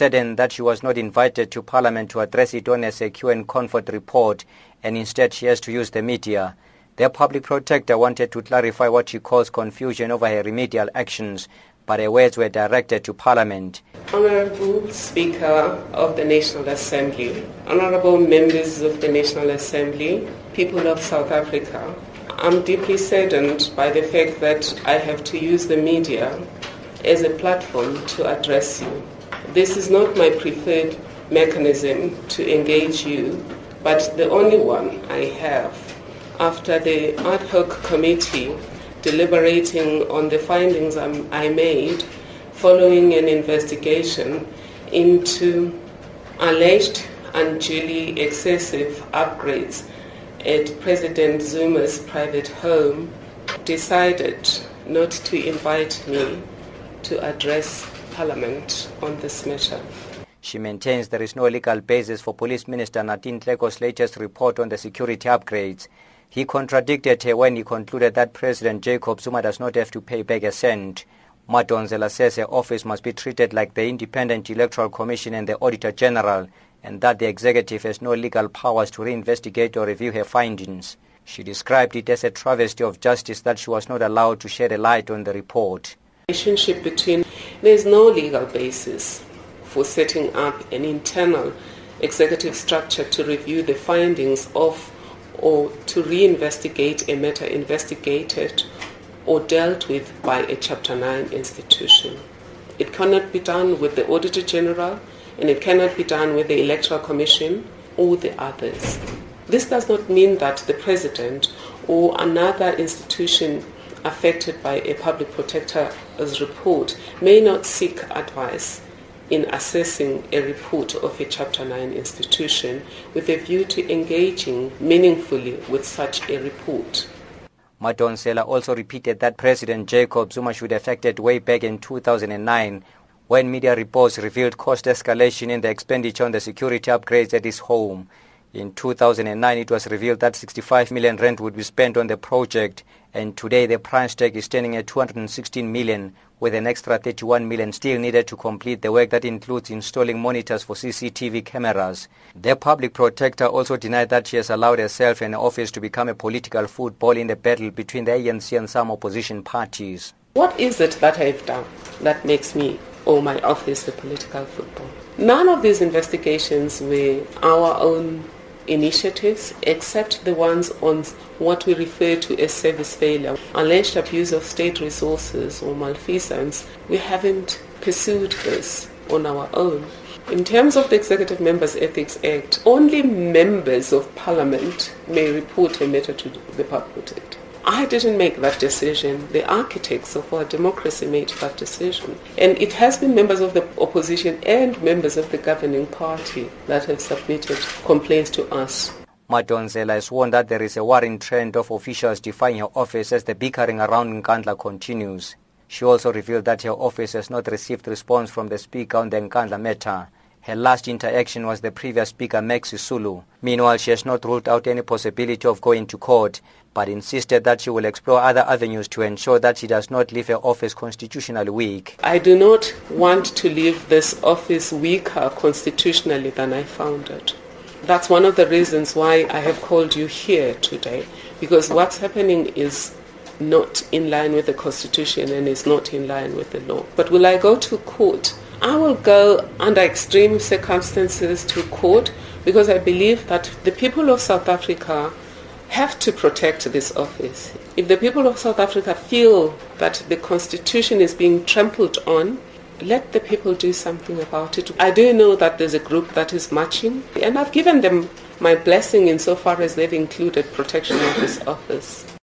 saddened that she was not invited to Parliament to address it on a Secure in Comfort report and instead she has to use the media. The public protector wanted to clarify what she calls confusion over her remedial actions, but her words were directed to Parliament. Honorable Speaker of the National Assembly, honorable members of the National Assembly, people of South Africa, I'm deeply saddened by the fact that I have to use the media as a platform to address you. This is not my preferred mechanism to engage you, but the only one I have. After the ad hoc committee deliberating on the findings I made following an investigation into alleged unduly excessive upgrades at President Zuma's private home, decided not to invite me to address Parliament on this matter. She maintains there is no legal basis for Police Minister Nathi Nhleko's latest report on the security upgrades. He contradicted her when he concluded that President Jacob Zuma does not have to pay back a cent. Madonsela says her office must be treated like the Independent Electoral Commission and the Auditor General and that the executive has no legal powers to reinvestigate or review her findings. She described it as a travesty of justice that she was not allowed to shed a light on the report. Relationship between there is no legal basis for setting up an internal executive structure to review the findings of or to reinvestigate a matter investigated or dealt with by a Chapter 9 institution. It cannot be done with the Auditor General and it cannot be done with the Electoral Commission or the others. This does not mean that the President or another institution affected by a public protector's report may not seek advice in assessing a report of a Chapter 9 institution with a view to engaging meaningfully with such a report. Madonsela also repeated that President Jacob Zuma should have acted way back in 2009 when media reports revealed cost escalation in the expenditure on the security upgrades at his home. In 2009, it was revealed that 65 million rand would be spent on the project, and today the price tag is standing at 216 million, with an extra 31 million still needed to complete the work that includes installing monitors for CCTV cameras. The public protector also denied that she has allowed herself and her office to become a political football in the battle between the ANC and some opposition parties. What is it that I've done that makes me or my office a political football? None of these investigations were our own initiatives except the ones on what we refer to as service failure, alleged abuse of state resources or malfeasance. We haven't pursued this on our own. In terms of the Executive Members Ethics Act, only members of Parliament may report a matter to the public. I didn't make that decision. The architects of our democracy made that decision. And it has been members of the opposition and members of the governing party that have submitted complaints to us. Madonsela has warned that there is a worrying trend of officials defying her office as the bickering around Nkandla continues. She also revealed that her office has not received response from the speaker on the Nkandla matter. Her last interaction was the previous speaker, Max Sisulu. Meanwhile, she has not ruled out any possibility of going to court, but insisted that she will explore other avenues to ensure that she does not leave her office constitutionally weak. I do not want to leave this office weaker constitutionally than I found it. That's one of the reasons why I have called you here today, because what's happening is not in line with the Constitution and is not in line with the law. But will I go to court? I will go under extreme circumstances to court because I believe that the people of South Africa have to protect this office. If the people of South Africa feel that the constitution is being trampled on, let the people do something about it. I do know that there's a group that is marching, and I've given them my blessing insofar as they've included protection of this office.